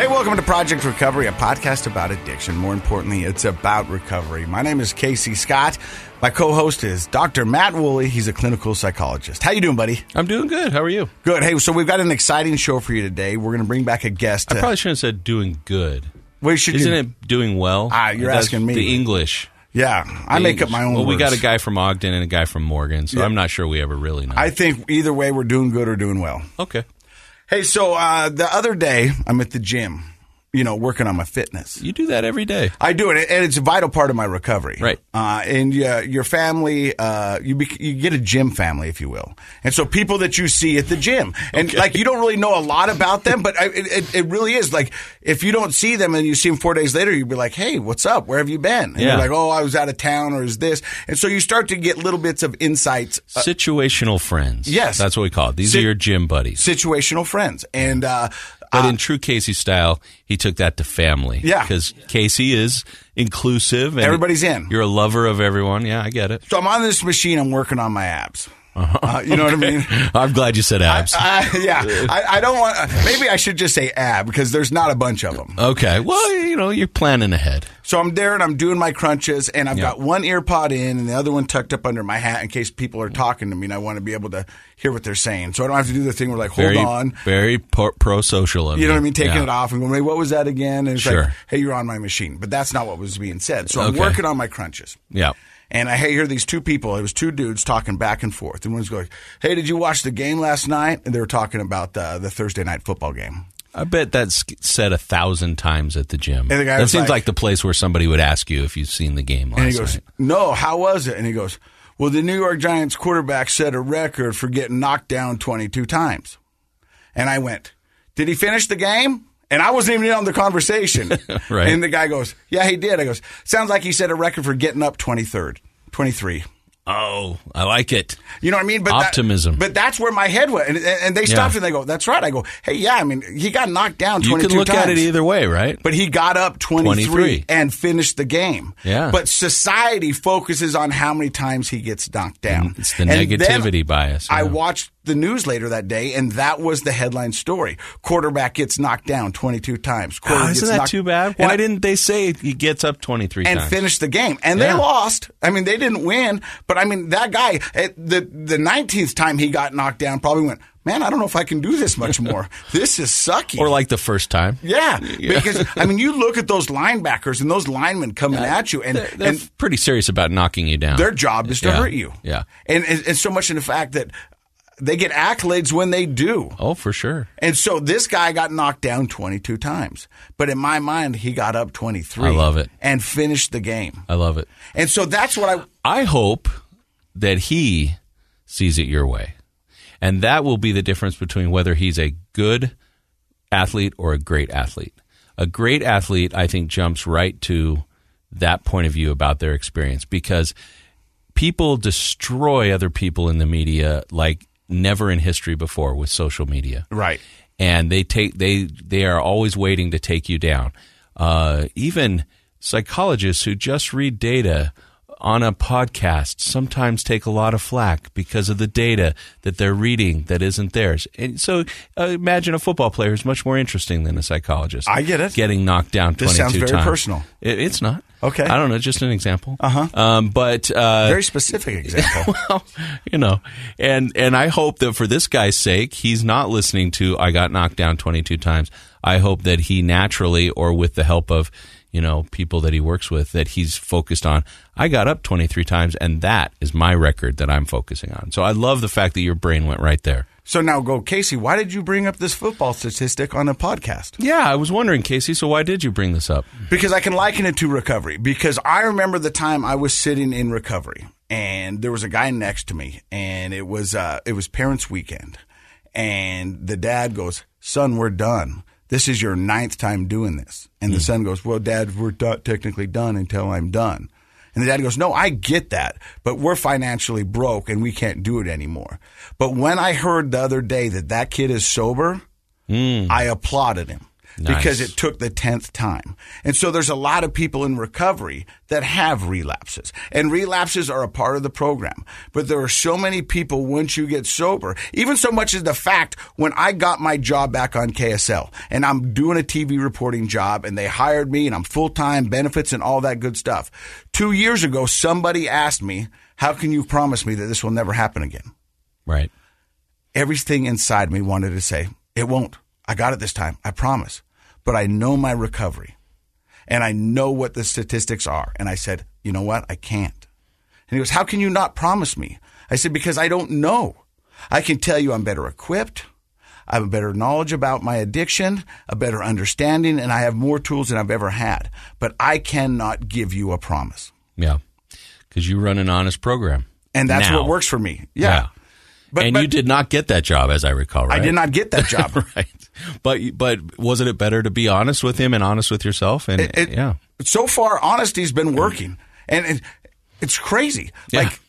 Hey, welcome to Project Recovery, a podcast about addiction. More importantly, it's about recovery. My name is Casey Scott. My co-host is Dr. Matt Woolley. He's a clinical psychologist. How you doing, buddy? I'm doing good. How are you? Good. Hey, so we've got an exciting show for you today. We're going to bring back a guest. I probably shouldn't have said doing good. we should Isn't do- it doing well? Ah, you're That's asking me. The English. Yeah, I The make up my own. Well, we got a guy from Ogden and a guy from Morgan, so Yeah. I'm not sure we ever really know. I think either way, we're doing good or doing well. okay. Hey, so uh, the other day, I'm at the gym, you know, working on my fitness. You do that every day. I do it, and it's a vital part of my recovery. Right. Uh, and uh, your family, uh, you bec you get a gym family, if you will, and so people that you see at the gym, and like you don't really know a lot about them, but I, it, it, really is like if you don't see them and you see them four days later, you'd be like, "Hey, what's up? Where have you been?" And Yeah. you're like, "Oh, I was out of town, or is this?" And so you start to get little bits of insights. Uh, Situational friends. yes. That's what we call it. These Sit- are your gym buddies. situational friends, and uh, But uh, in true Casey style, he took that to family. Yeah. Because Casey is inclusive. And Everybody's in. You're a lover of everyone. Yeah, I get it. so I'm on this machine. I'm working on my abs. Uh, you know what I mean? I'm glad you said abs. Uh, yeah, I, I don't want. maybe I should just say ab because there's not a bunch of them. okay. Well, you know, you're planning ahead. So I'm there and I'm doing my crunches, and I've Yeah. got one ear pod in and the other one tucked up under my hat in case people are talking to me and I want to be able to hear what they're saying. So I don't have to do the thing where like, hold Very, on. very pro social You know what I mean? Taking Yeah. it off and going, hey, what was that again? And it's Sure. like, hey, you're on my machine. But that's not what was being said. So I'm Okay. working on my crunches. Yeah. And I hear these two people. It was two dudes talking back and forth. And one's going, "Hey, did you watch the game last night?" And they were talking about the the Thursday night football game. I bet that's said a thousand times at the gym. The that seems like- like, the place where somebody would ask you if you've seen the game last And he goes, night. "No, how was it?" And he goes, "Well, the New York Giants quarterback set a record for getting knocked down 22 times." And I went, "Did he finish the game?" And I wasn't even in on the conversation. Right. And the guy goes, "Yeah, he did." I goes, "Sounds like he set a record for getting up 23rd, 23." Oh, I like it. You know what I mean? But that- Optimism. but that's where my head went, and, and they stopped Yeah. and they go, "That's right." I go, "Hey, yeah, I mean, he got knocked down You 22 can look times." at it either way, right? But he got up 23, 23. and finished the game. Yeah. But society focuses on how many times he gets knocked down. Mm, it's the And negativity bias. I watched the news later that day, and that was the headline story. Quarterback gets knocked down 22 times. Oh, isn't that knocked- too bad? Why I- didn't they say he gets up 23 and times? finish the game. And Yeah. they lost. I mean, they didn't win, but I mean, that guy, the the 19th time he got knocked down, probably went, man, I don't know if I can do this much more. this is sucky. Or like the first time. yeah, because I mean, you look at those linebackers and those linemen coming at you, and They're, they're and pretty serious about knocking you down. their job is to Yeah. hurt you. Yeah. and, and and so much in the fact that they get accolades when they do. Oh, for sure. And so this guy got knocked down 22 times. But in my mind, he got up 23. I love it. And finished the game. I love it. And so that's what I I hope that he sees it your way. And that will be the difference between whether he's a good athlete or a great athlete. A great athlete, I think, jumps right to that point of view about their experience because people destroy other people in the media like never in history before with social media Right. and they take they they are always waiting to take you down. Uh, even psychologists who just read data on a podcast sometimes take a lot of flack because of the data that they're reading that isn't theirs. And so uh, imagine a football player is much more interesting than a psychologist. I get it. Getting knocked down This 22 sounds very times. personal. It, it's not. Okay. I don't know, just an example. Uh-huh. Um, but uh, Very specific example. well, you know, and and I hope that for this guy's sake, he's not listening to "I got knocked down 22 times." I hope that he naturally, or with the help of you know people that he works with, that he's focused on. I got up 23 times, and that is my record that I'm focusing on. So I love the fact that your brain went right there. So now go, Casey, why did you bring up this football statistic on a podcast? Yeah, I was wondering, Casey. So why did you bring this up? Because I can liken it to recovery. Because I remember the time I was sitting in recovery. and there was a guy next to me, and it was uh, it was parents' weekend, and the dad goes, "Son, we're done. This is your ninth time doing this." And the son goes, "Well, Dad, we're do- technically done until I'm done." And the dad goes, No, I get that, but we're financially broke and we can't do it anymore. But when I heard the other day that that kid is sober, hmm. I applauded him because it took the 10th time. And so there's a lot of people in recovery that have relapses. And relapses are a part of the program. But there are so many people once you get sober, even so much as the fact when I got my job back on KSL and I'm doing a TV reporting job and they hired me and I'm full time benefits and all that good stuff. Two years ago, somebody asked me, How can you promise me that this will never happen again? Right. everything inside me wanted to say, it won't. I got it this time. I promise. But I know my recovery and I know what the statistics are. And I said, you know what? I can't. And he goes, how can you not promise me? I said, because I don't know. I can tell you I'm better equipped. I have a better knowledge about my addiction, a better understanding, and I have more tools than I've ever had. But I cannot give you a promise. Yeah. Because you run an honest program. And that's Now. what works for me. Yeah. But, and but you did not get that job, as I recall, right? I did not get that job. right. But but wasn't it better to be honest with him and honest with yourself? And It- it- yeah, So far, honesty's been working, and it, it's crazy. Yeah. Like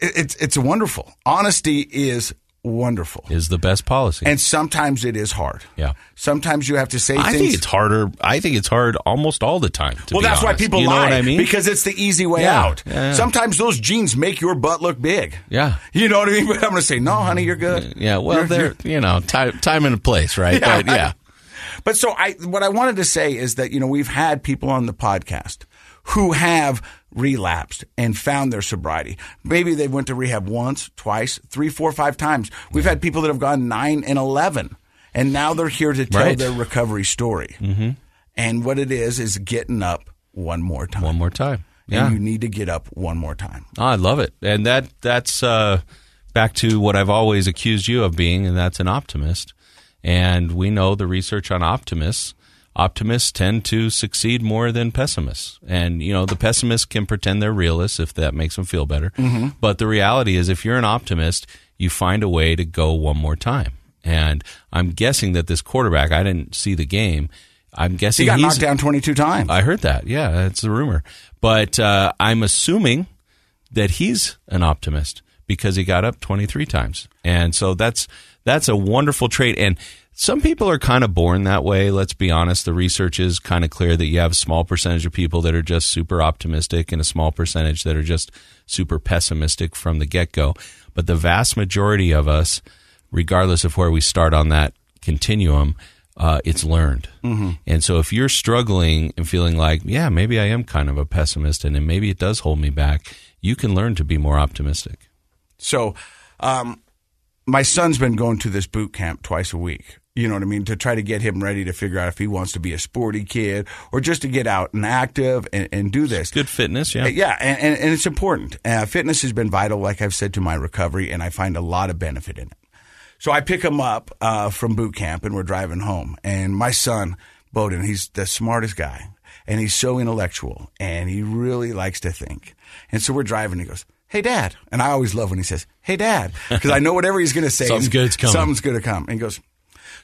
it, it's it's wonderful. Honesty is wonderful, is the best policy. and sometimes it is hard. Yeah. Sometimes you have to say I things. think it's harder. I think it's hard almost all the time. To well, that's why people you know lie what I mean? because it's the easy way Yeah. out. Yeah. Sometimes those jeans make your butt look big. Yeah. you know what I mean. But I'm going to say, no, honey, you're good. yeah. Well, you're- you know, time, time and place, right? Yeah, but yeah, But so I, what I wanted to say is that, you know, we've had people on the podcast who have relapsed and found their sobriety. Maybe they went to rehab once, twice, three, four, five times. We've had people that have gone nine and 11 and now they're here to tell Right. their recovery story. Mm-hmm. And what it is, is getting up one more time. one more time. And Yeah, you need to get up one more time. Oh, I love it, and that that's uh, back to what I've always accused you of being, and that's an optimist. And we know the research on optimists. Optimists tend to succeed more than pessimists, and you know the pessimists can pretend they're realists if that makes them feel better. But the reality is, if you're an optimist, you find a way to go one more time. And I'm guessing that this quarterback, I didn't see the game. I'm guessing He got he's, knocked down 22 times. I heard that. Yeah, that's a rumor. But uh, I'm assuming that he's an optimist because he got up 23 times, and so that's that's a wonderful trait. And some people are kind of born that way. Let's be honest. The research is kind of clear that you have a small percentage of people that are just super optimistic, and a small percentage that are just super pessimistic from the get go. But the vast majority of us, regardless of where we start on that continuum, uh, it's learned. Mm-hmm. And so if you're struggling and feeling like, yeah, maybe I am kind of a pessimist and maybe it does hold me back, you can learn to be more optimistic. So, um, my son's been going to this boot camp twice a week. You know what I mean? To try to get him ready to figure out if he wants to be a sporty kid or just to get out and active and, and do this. Good fitness, yeah. Uh, Yeah, and, and, and it's important. Uh, fitness has been vital, like I've said, to my recovery, and I find a lot of benefit in it. So I pick him up uh, from boot camp, and we're driving home. And my son, Bowden, he's the smartest guy, and he's so intellectual, and he really likes to think. And so we're driving. And he goes, "Hey, Dad," and I always love when he says, "Hey, Dad," because I know whatever he's going to say, Something is- good's coming. Something's going to come. And he goes,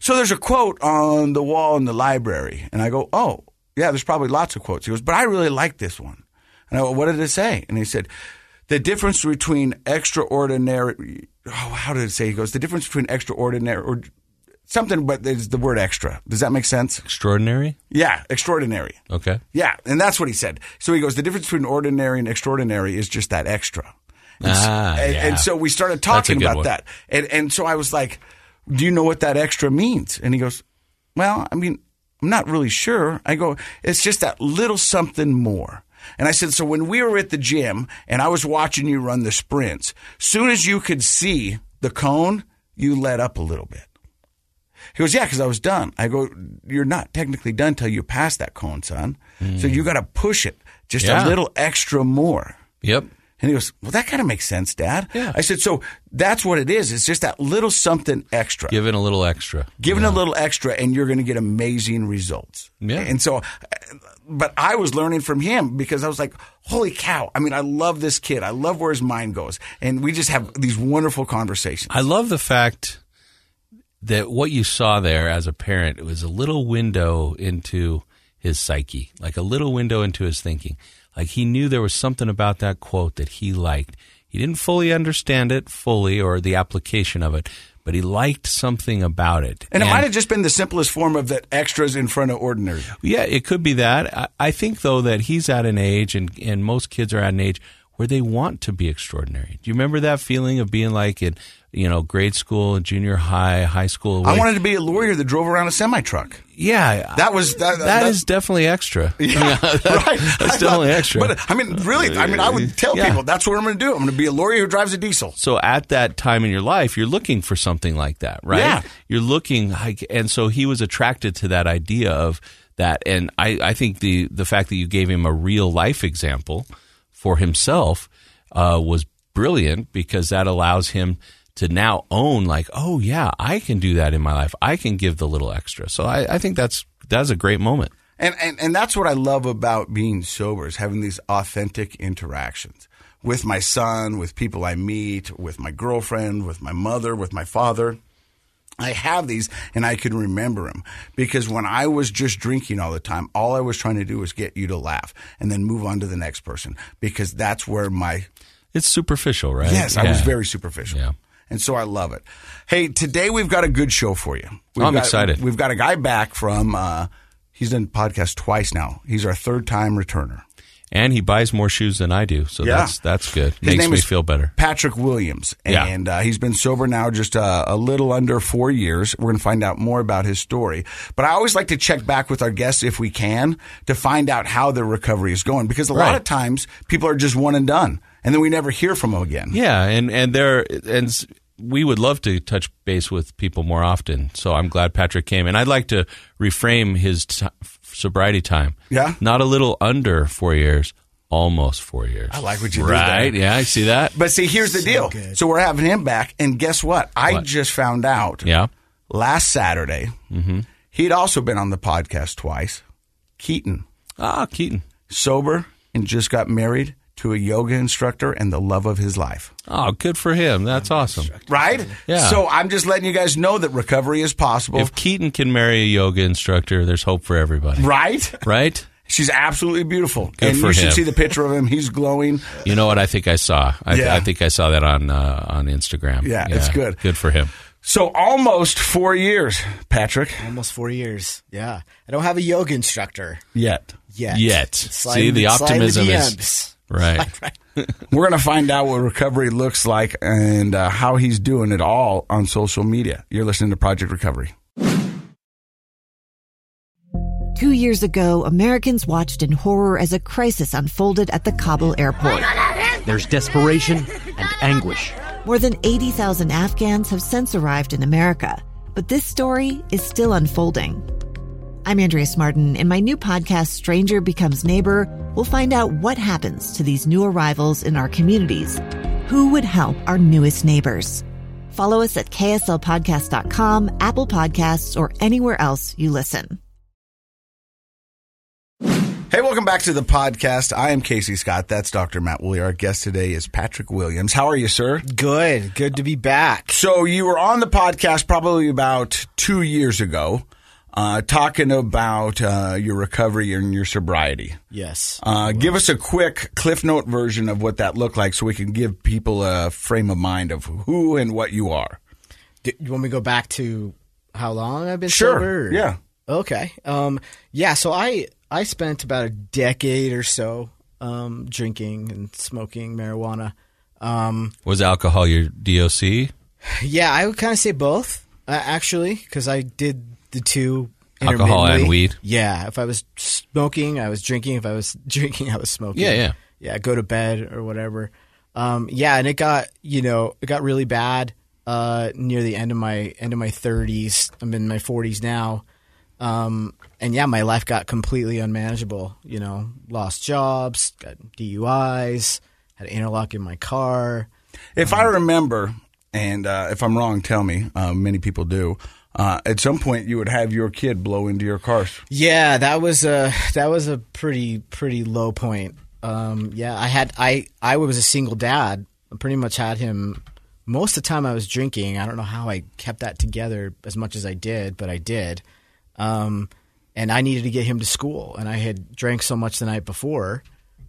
"So there's a quote on the wall in the library," and I go, "Oh, yeah, there's probably lots of quotes." He goes, "But I really like this one." And I go, what did it say? And he said, the difference between extraordinary. Oh, how did it say? He goes, the difference between extraordinary or something, but there's the word extra. Does that make sense? Extraordinary? Yeah, extraordinary. Okay. Yeah, and that's what he said. So he goes, the difference between ordinary and extraordinary is just that extra. And, Ah, and, yeah. and so we started talking about one. that. And, and so I was like, do you know what that extra means? And he goes, well, I mean, I'm not really sure. I go, it's just that little something more. And I said, so when we were at the gym and I was watching you run the sprints, soon as you could see the cone, you let up a little bit. He goes, yeah, because I was done. I go, you're not technically done till you pass that cone, son. So mm. you got to push it just Yeah. a little extra more. Yep. And he goes, well, that kind of makes sense, Dad. Yeah. I said, so that's what it is. It's just that little something extra. Give it a little extra. Give it a little extra, and you're going to get amazing results. Yeah. And so, but I was learning from him because I was like, holy cow. I mean, I love this kid. I love where his mind goes. And we just have these wonderful conversations. I love the fact that what you saw there as a parent it was a little window into his psyche, like a little window into his thinking. Like he knew there was something about that quote that he liked. He didn't fully understand it fully or the application of it, but he liked something about it. And it might have just been the simplest form of that extras in front of ordinary. Yeah, it could be that. I, I think though that he's at an age, and and most kids are at an age where they want to be extraordinary. Do you remember that feeling of being like in you know grade school, junior high, high school? I wanted to be a lawyer that drove around a semi truck. Yeah, That was that, that is definitely extra. Yeah, right. That's definitely extra. But I mean, really, I mean, I would tell Yeah. people that's what I'm going to do. I'm going to be a lawyer who drives a diesel. so at that time in your life, you're looking for something like that, right? Yeah. You're looking like, and so he was attracted to that idea of that. And I, I think the, the fact that you gave him a real life example for himself uh, was brilliant because that allows him to now own like, oh yeah, I can do that in my life. I can give the little extra. So I, I think that's, that's a great moment. And, and and that's what I love about being sober is having these authentic interactions with my son, with people I meet, with my girlfriend, with my mother, with my father. I have these and I can remember them because when I was just drinking all the time, all I was trying to do was get you to laugh and then move on to the next person because that's where my It's superficial, right? Yes, I was very superficial. Yeah. And so I love it. Hey, today we've got a good show for you. We've I'm got- excited. We've got a guy back from, uh, he's done podcast twice now. He's our third time returner. And he buys more shoes than I do, so Yeah. that's that's good. His Makes name me is feel better. Patrick Williams. Yeah. And uh, he's been sober now just uh, a little under four years. We're going to find out more about his story. But I always like to check back with our guests if we can to find out how their recovery is going because a lot of times people are just one and done and then we never hear from them again. Yeah, and and there and we would love to touch base with people more often. So I'm glad Patrick came, and I'd like to reframe his t- sobriety time. Yeah? not a little under four years, almost four years. I like what you did right. there. Yeah, I see that. But see, here's the deal. So we're having him back, and guess what? I What? just found out yeah, last Saturday Mm-hmm. he'd also been on the podcast twice. Keaton, ah, Keaton. sober and just got married to a yoga instructor and the love of his life. Oh, good for him. That's awesome. Right? Yeah. So I'm just letting you guys know that recovery is possible. If Keaton can marry a yoga instructor, there's hope for everybody. right? Right? She's absolutely beautiful. Good and for you should him. see the picture of him. He's glowing. You know what? I think I saw. I, Yeah. I think I saw that on uh, on Instagram. Yeah, it's good. Good for him. So almost four years, Patrick. Almost four years. Yeah. I don't have a yoga instructor Yet. yet. Yet. Slide- See, the slide optimism is- DMs. Right. We're going to find out what recovery looks like and uh, how he's doing it all on social media. You're listening to Project Recovery. Two years ago, Americans watched in horror as a crisis unfolded at the Kabul airport. There's desperation and anguish. More than 80,000 Afghans have since arrived in America, but this story is still unfolding. I'm Andrea Martin. In my new podcast, Stranger Becomes Neighbor, we'll find out what happens to these new arrivals in our communities. Who would help our newest neighbors? Follow us at kslpodcast.com, Apple Podcasts, or anywhere else you listen. Hey, welcome back to the podcast. I am Casey Scott. That's Dr. Matt Woolley. Our guest today is Patrick Williams. How are you, sir? Good. Good to be back. So you were on the podcast probably about two years ago, uh, talking about uh, your recovery and your sobriety. Yes. Uh, give us a quick Cliff Note version of what that looked like, so we can give people a frame of mind of who and what you are. Do you want me to go back to how long I've been Sure. sober? or- Yeah. Okay. Um, yeah. So I I spent about a decade or so um, drinking and smoking marijuana. Um, Was alcohol your DOC? yeah, I would kind of say both uh, actually, because I did the two. Alcohol and weed? Yeah. If I was smoking, I was drinking. If I was drinking, I was smoking. Yeah, yeah. yeah. Go to bed or whatever. Um, yeah, and it got you know it got really bad uh, near the end of my end of my thirties. I'm in my forties now. Um, and yeah, my life got completely unmanageable. You know, lost jobs, got DUIs, had an interlock in my car. If I remember, and uh, if I'm wrong, tell me. Uh, many people do. Uh, at some point you would have your kid blow into your cars. Yeah, that was a that was a pretty pretty low point. Um, yeah, I had I I was a single dad. I pretty much had him most of the time. I was drinking. I don't know how I kept that together as much as I did, but I did. Um, and I needed to get him to school, and I had drank so much the night before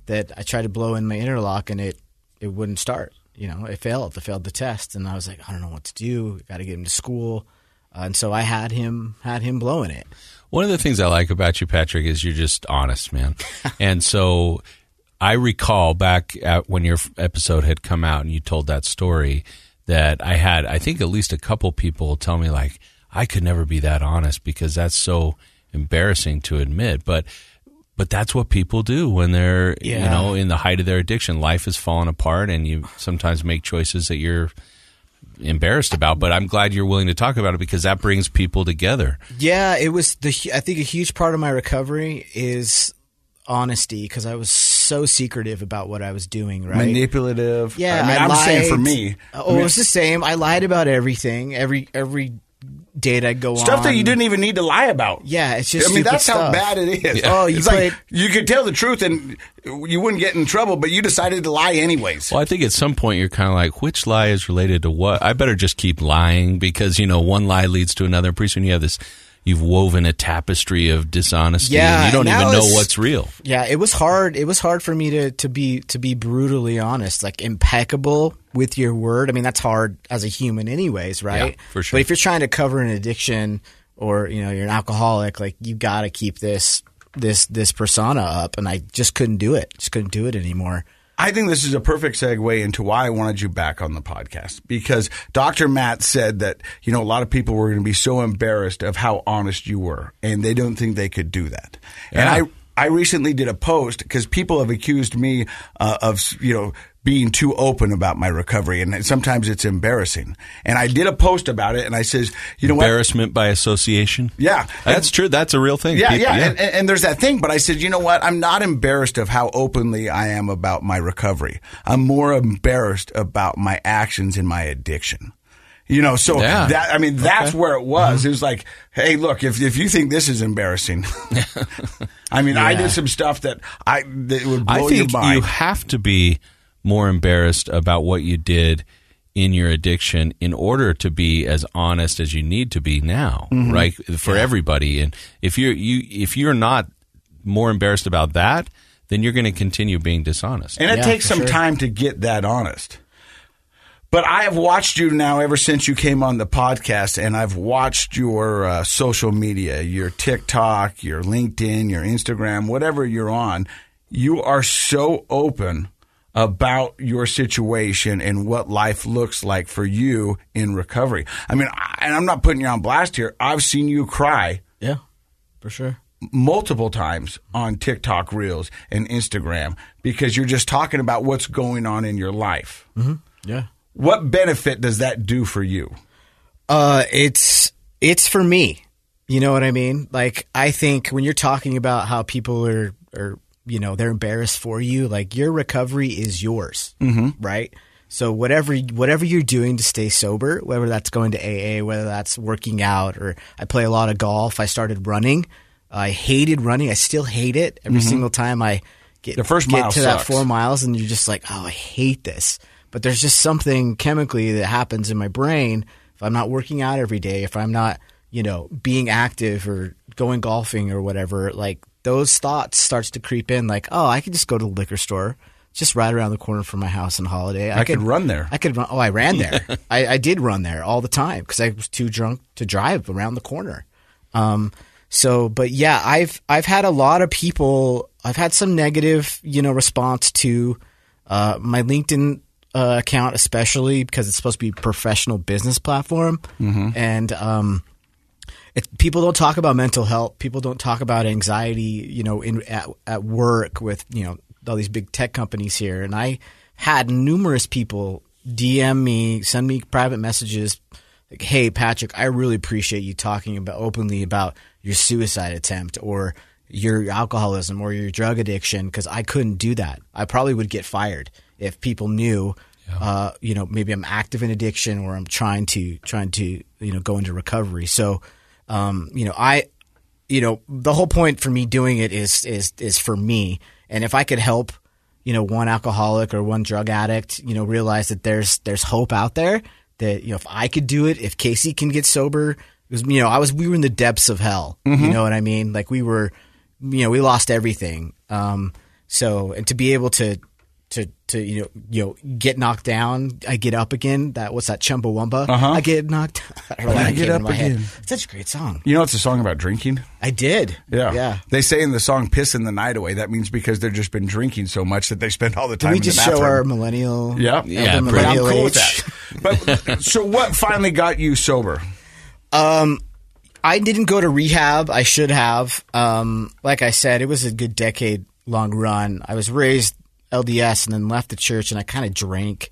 that I tried to blow in my interlock, and it it wouldn't start. You know, it failed. It failed the test, and I was like, I don't know what to do. Got to get him to school. And so I had him had him blowing it. One of the things I like about you, Patrick, is you're just honest, man. and so I recall back at when your episode had come out and you told that story that I had, I think at least a couple people tell me like, I could never be that honest because that's so embarrassing to admit. But but that's what people do when they're Yeah. you know in the height of their addiction. Life is falling apart, and you sometimes make choices that you're embarrassed about. But I'm glad you're willing to talk about it because that brings people together. Yeah, it was the. I think a huge part of my recovery is honesty because I was so secretive about what I was doing. Right. Manipulative. Yeah, I mean, I am saying for me. Oh, I mean, it was the same. I lied about everything. Every every date I go on. stuff that you didn't even need to lie about. Yeah, it's just. I mean, stupid that's how bad it is. Oh, you it's played. like you could tell the truth and you wouldn't get in trouble, but you decided to lie anyways. Well, I think at some point you're kind of like, which lie is related to what? I better just keep lying because, you know, one lie leads to another. Pretty soon you have this, you've woven a tapestry of dishonesty Yeah, and you don't now even know what's real. Yeah, it was hard. It was hard for me to to be to be brutally honest, like impeccable with your word. I mean, that's hard as a human, anyways, right? Yeah, for sure. But if you're trying to cover an addiction, or you know, you're an alcoholic, like you got to keep this this this persona up, and I just couldn't do it. Just couldn't do it anymore. I think this is a perfect segue into why I wanted you back on the podcast because Dr. Matt said that, you know, a lot of people were going to be so embarrassed of how honest you were and they don't think they could do that. Yeah. And I, I recently did a post because people have accused me uh, of, you know, being too open about my recovery and sometimes it's embarrassing. And I did a post about it and I says, you know what? Embarrassment by association. Yeah. That's true. That's a real thing. Yeah, People- yeah, And, and, and there's that thing. But I said, you know what? I'm not embarrassed of how openly I am about my recovery. I'm more embarrassed about my actions in my addiction. You know, so Yeah. that I mean, that's Okay. where it was. Mm-hmm. It was like, hey, look, if if you think this is embarrassing, I mean, I did some stuff that I that would blow I think your mind. you have to be more embarrassed about what you did in your addiction in order to be as honest as you need to be now, Mm-hmm. right? For everybody. And if you're you if you're not more embarrassed about that, then you're going to continue being dishonest. And it Yeah, takes some sure. time to get that honest. But I have watched you now ever since you came on the podcast, and I've watched your uh, social media, your TikTok, your LinkedIn, your Instagram, whatever you're on. You are so open about your situation and what life looks like for you in recovery. I mean, I, and I'm not putting you on blast here. I've seen you cry Yeah, for sure. multiple times on TikTok Reels and Instagram because you're just talking about what's going on in your life. Yeah. What benefit does that do for you? Uh, it's it's for me. You know what I mean? Like I think when you're talking about how people are are you know they're embarrassed for you, like your recovery is yours, mm-hmm. right? So whatever whatever you're doing to stay sober, whether that's going to AA, whether that's working out, or I play a lot of golf. I started running. I hated running. I still hate it every single time I get The first get to that four miles, and you're just like, oh, I hate this. But there's just something chemically that happens in my brain if I'm not working out every day, if I'm not, you know, being active or going golfing or whatever. Like those thoughts starts to creep in. Like, oh, I could just go to the liquor store, just right around the corner from my house on holiday. I could run there. I could run. Oh, I ran there. I, I did run there all the time because I was too drunk to drive around the corner. Um, so, but yeah, I've I've had a lot of people. I've had some negative, you know, response to uh, my LinkedIn uh, account, especially because it's supposed to be a professional business platform, and um, it, people don't talk about mental health. People don't talk about anxiety. You know, in at, at work with you know all these big tech companies here, and I had numerous people DM me, send me private messages, like, "Hey, Patrick, I really appreciate you talking about openly about your suicide attempt or." Your alcoholism or your drug addiction, because I couldn't do that. I probably would get fired if people knew uh, you know, maybe I'm active in addiction or I'm trying to trying to you know go into recovery. So, um, you know, I, you know, the whole point for me doing it is is is for me, and if I could help, you know, one alcoholic or one drug addict, you know, realize that there's there's hope out there. That you know, if I could do it, if Casey can get sober, because you know, I was we were in the depths of hell. You know what I mean? Like we were, you know, we lost everything. Um, so and to be able to to to you know you know get knocked down, I get up again. That what's that Chumbawamba? Uh-huh. I get knocked. I don't know I get up into my head. again. Such a great song. You know, it's a song about drinking. I did. Yeah. yeah. They say in the song "Pissing the Night Away" that means because they've just been drinking so much that they spend all the Did time we in just the show our millennial? Yeah, Yeah, elder pretty- I'm millennial cool with that. But so, what finally got you sober? Um, I didn't go to rehab. I should have. Um, like I said, it was a good decade long run. I was raised LDS and then left the church, and I kind of drank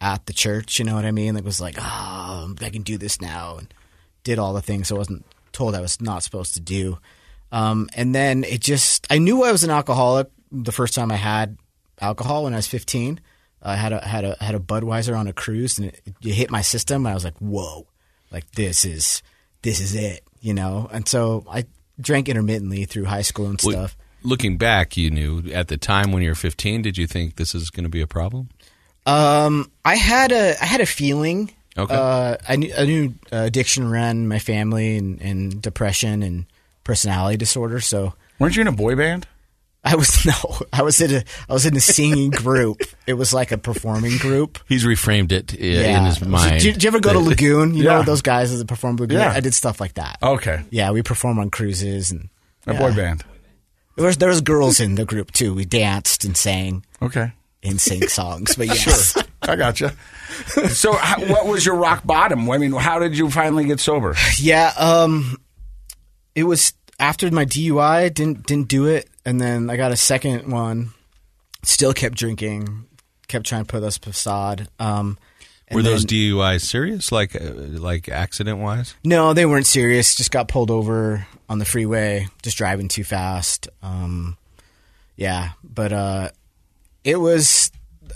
at the church. You know what I mean? It was like, oh, I can do this now, and did all the things I wasn't told I was not supposed to do. Um, and then it just, I knew I was an alcoholic the first time I had alcohol when I was 15. I had a had a had a Budweiser on a cruise, and it, it hit my system. And I was like, "Whoa, like this is this is it," you know. And so I drank intermittently through high school and stuff. Looking back, you knew at the time when you were 15. Did you think this is going to be a problem? Um, I had a I had a feeling. Okay. Uh, I knew, I knew uh, addiction ran my family and, and depression and personality disorder. So Weren't you in a boy band? I was no, I was in a I was in a singing group. It was like a performing group. He's reframed it i- in his mind. Did, did you ever go to Lagoon? You Yeah. know those guys that perform Lagoon. Yeah. I did stuff like that. Okay, Yeah, we perform on cruises and a yeah. boy band. There was there was girls in the group too. We danced and sang Okay, and sang songs. But yes, I gotcha. so, how, what was your rock bottom? I mean, how did you finally get sober? yeah. Um, it was after my DUI. Didn't didn't do it, and then I got a second one. Still kept drinking. Kept trying to put us facade. Um, and Were those then- DUIs serious, like uh, like accident wise? No, they weren't serious. Just got pulled over on the freeway, just driving too fast. Um, yeah, but uh, it was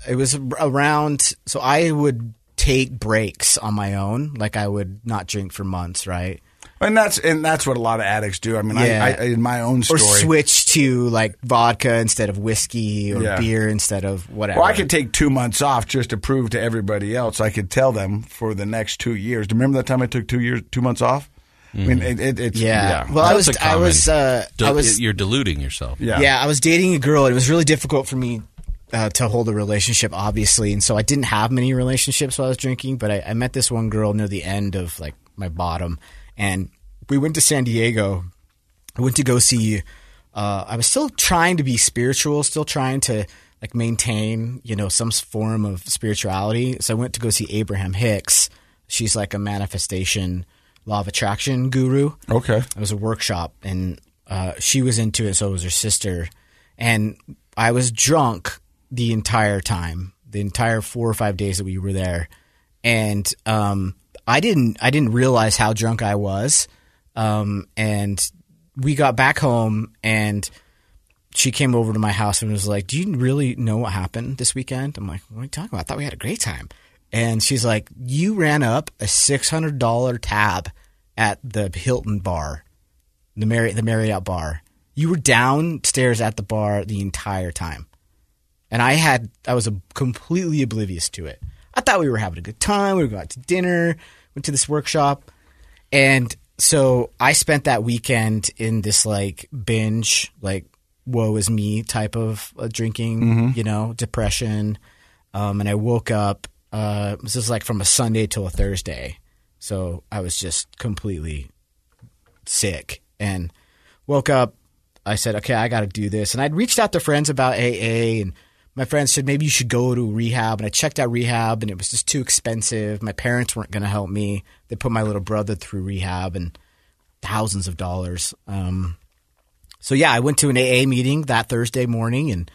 it was around. So I would take breaks on my own, like I would not drink for months, right? And that's and that's what a lot of addicts do. I mean, Yeah. I, I in my own story, Or switch to like vodka instead of whiskey or Yeah. beer instead of whatever. Well, I could take two months off just to prove to everybody else. I could tell them for the next two years. Do you remember that time I took two years, two months off? I mean, it, it, it's yeah. Well, I was a I was, uh, Del- I was you're deluding yourself. yeah, Yeah. I was dating a girl, and it was really difficult for me uh, to hold a relationship, obviously, and so I didn't have many relationships while I was drinking. But I, I met this one girl near the end of like my bottom, and we went to San Diego. I went to go see. Uh, I was still trying to be spiritual, still trying to like maintain, you know, some form of spirituality. So I went to go see Abraham Hicks. She's like a manifestation law of attraction guru. Okay. It was a workshop, and uh, she was into it. So was her sister, and I was drunk the entire time, the entire four or five days that we were there, and um, I didn't, I didn't realize how drunk I was, um, and we got back home, and she came over to my house and was like, "Do you really know what happened this weekend?" I'm like, "What are you talking about? I thought we had a great time." And she's like, "You ran up a six hundred dollar tab at the Hilton bar, the Marriott, the Marriott bar. You were downstairs at the bar the entire time, and I had I was completely oblivious to it. I thought we were having a good time. We were going out to dinner, went to this workshop, and so I spent that weekend in this like binge, like woe is me type of uh, drinking, you know, depression. Um, and I woke up. Uh, this is like from a Sunday till a Thursday, so I was just completely sick and woke up. I said, okay, I got to do this. And I'd reached out to friends about AA, and my friends said maybe you should go to rehab. And I checked out rehab, and it was just too expensive. My parents weren't going to help me. They put my little brother through rehab and thousands of dollars. Um, so yeah, I went to an AA meeting that Thursday morning and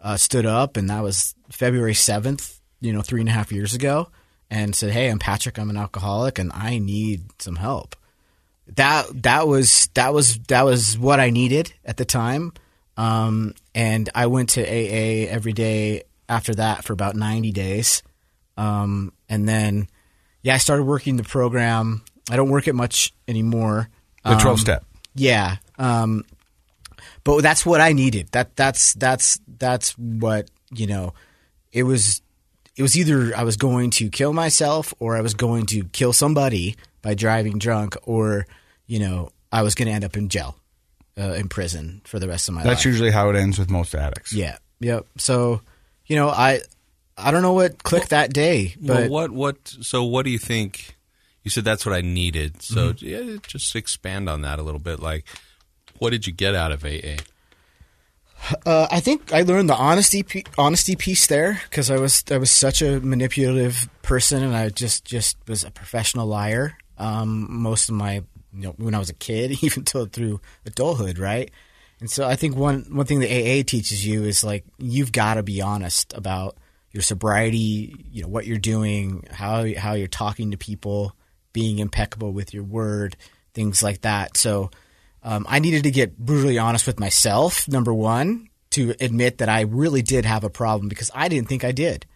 uh, stood up, and that was February seventh. You know, three and a half years ago, and said, "Hey, I'm Patrick. I'm an alcoholic, and I need some help." That that was that was that was what I needed at the time, um, and I went to AA every day after that for about 90 days. Um, and then, yeah, I started working the program. I don't work it much anymore. The Um, 12 step. Yeah. Um, but that's what I needed. That that's that's that's what you know. It was it was either I was going to kill myself or I was going to kill somebody by driving drunk, or you know I was going to end up in jail, uh, in prison for the rest of my That's life. That's usually how it ends with most addicts. yeah. Yep. So you know I I don't know what clicked that day, but well, what what? So what do you think? You said that's what I needed. So Mm-hmm. yeah, just expand on that a little bit. Like, what did you get out of AA? Uh, I think I learned the honesty pe- honesty piece there because I was I was such a manipulative person and I just just was a professional liar. Um, most of my you know when I was a kid, even till through adulthood, right? And so I think one one thing the AA teaches you is like you've got to be honest about your sobriety, you know what you're doing, how how you're talking to people, being impeccable with your word, things like that. So um, I needed to get brutally honest with myself, number one, to admit that I really did have a problem because I didn't think I did.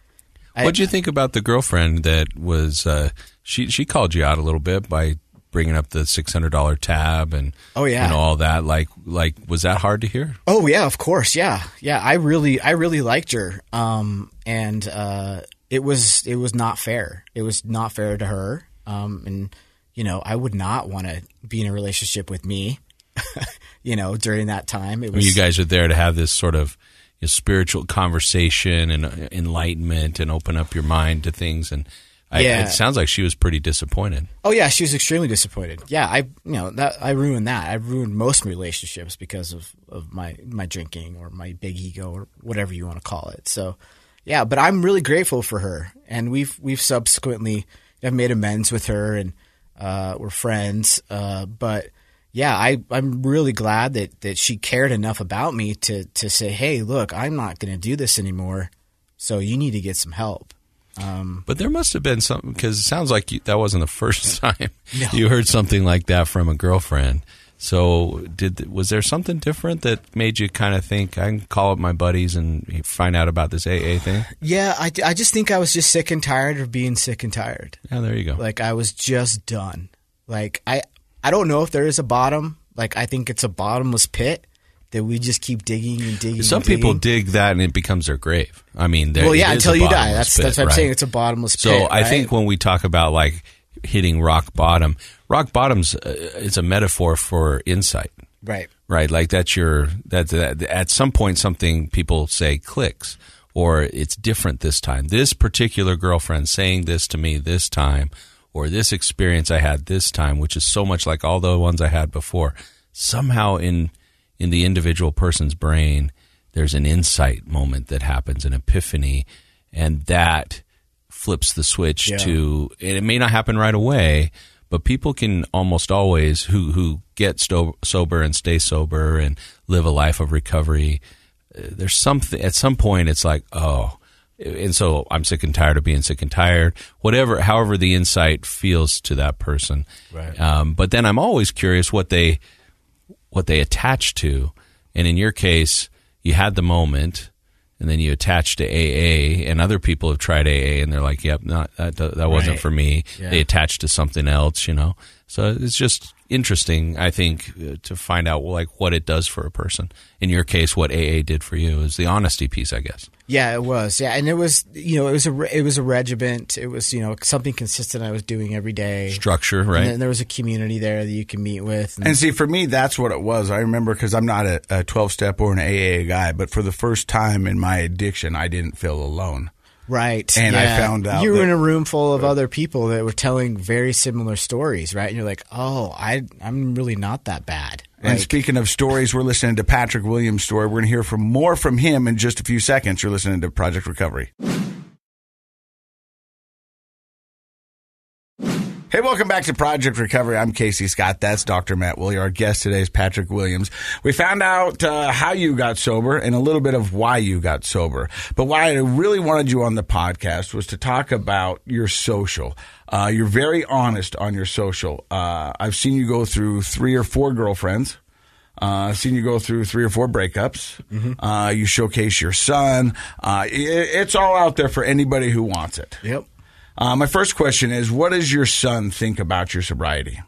What'd you think about the girlfriend that was? Uh, she she called you out a little bit by bringing up the six hundred dollar tab and Oh, yeah. and all that. Like like was that hard to hear? Oh yeah, of course, yeah, yeah. I really, I really liked her, um, and uh, it was, it was not fair. It was not fair to her, um, and you know, I would not want to be in a relationship with me, you know, during that time. It mean, you guys are there to have this sort of you know, spiritual conversation and uh, enlightenment and open up your mind to things. And I, Yeah. it sounds like she was pretty disappointed. Oh yeah, she was extremely disappointed. Yeah, I you know that I ruined that. I ruined most relationships because of, of my my drinking or my big ego or whatever you want to call it. So yeah, but I'm really grateful for her, and we've we've subsequently I've made amends with her, and uh, we're friends. Uh, but yeah, I I'm really glad that that she cared enough about me to to say, hey, look, I'm not going to do this anymore. So you need to get some help. Um, but there must have been something because it sounds like you, that wasn't the first time you heard something like that from a girlfriend. So did was there something different that made you kind of think I can call up my buddies and find out about this AA thing? Yeah, I, I just think I was just sick and tired of being sick and tired. Yeah, there you go. Like I was just done. Like I I don't know if there is a bottom. Like I think it's a bottomless pit that we just keep digging and digging. Some and people digging. dig that and it becomes their grave. I mean, Well, yeah, until you die. That's pit, that's what I'm right? saying. It's a bottomless So pit. So I right? think when we talk about like hitting rock bottom, rock bottom's uh, is a metaphor for insight. right. right? Like that's your that, that at some point something people say clicks or it's different this time. This particular girlfriend saying this to me this time or this experience I had this time, which is so much like all the ones I had before. Somehow in in the individual person's brain, there's an insight moment that happens, an epiphany, and that flips the switch Yeah. to and it may not happen right away but people can almost always who who get sto- sober and stay sober and live a life of recovery uh, there's something at some point it's like oh and so I'm sick and tired of being sick and tired whatever however the insight feels to that person Right. um, but then I'm always curious what they what they attach to. And in your case, you had the moment, and then you attached to AA, and other people have tried AA, and they're like, "Yep, not that that wasn't Right. for me." Yeah. They attached to something else, you know. So it's just interesting, I think, uh, to find out like what it does for a person. In your case, what AA did for you is the honesty piece, I guess. Yeah, it was. Yeah, and it was you know it was a it was a regiment. It was you know something consistent I was doing every day. Structure, right? And then there was a community there that you can meet with. And, And see, for me, that's what it was. I remember because I'm not a 12 step or an AA guy, but for the first time in my addiction, I didn't feel alone. Right. And I found out you were that- in a room full of uh, other people that were telling very similar stories, right? And you're like, oh, I I'm really not that bad. And speaking of stories, we're listening to Patrick Williams' story. We're going to hear from more from him in just a few seconds. You're listening to Project Recovery. Hey, welcome back to Project Recovery. I'm Casey Scott. That's Dr. Matt Woolley. Our guest today is Patrick Williams. We found out uh, how you got sober and a little bit of why you got sober. But why I really wanted you on the podcast was to talk about your social. Uh, you're very honest on your social. Uh, I've seen you go through three or four girlfriends. Uh, seen you go through three or four breakups. Uh, you showcase your son. Uh, i it's all out there for anybody who wants it. Yep. Uh, my first question is, what does your son think about your sobriety?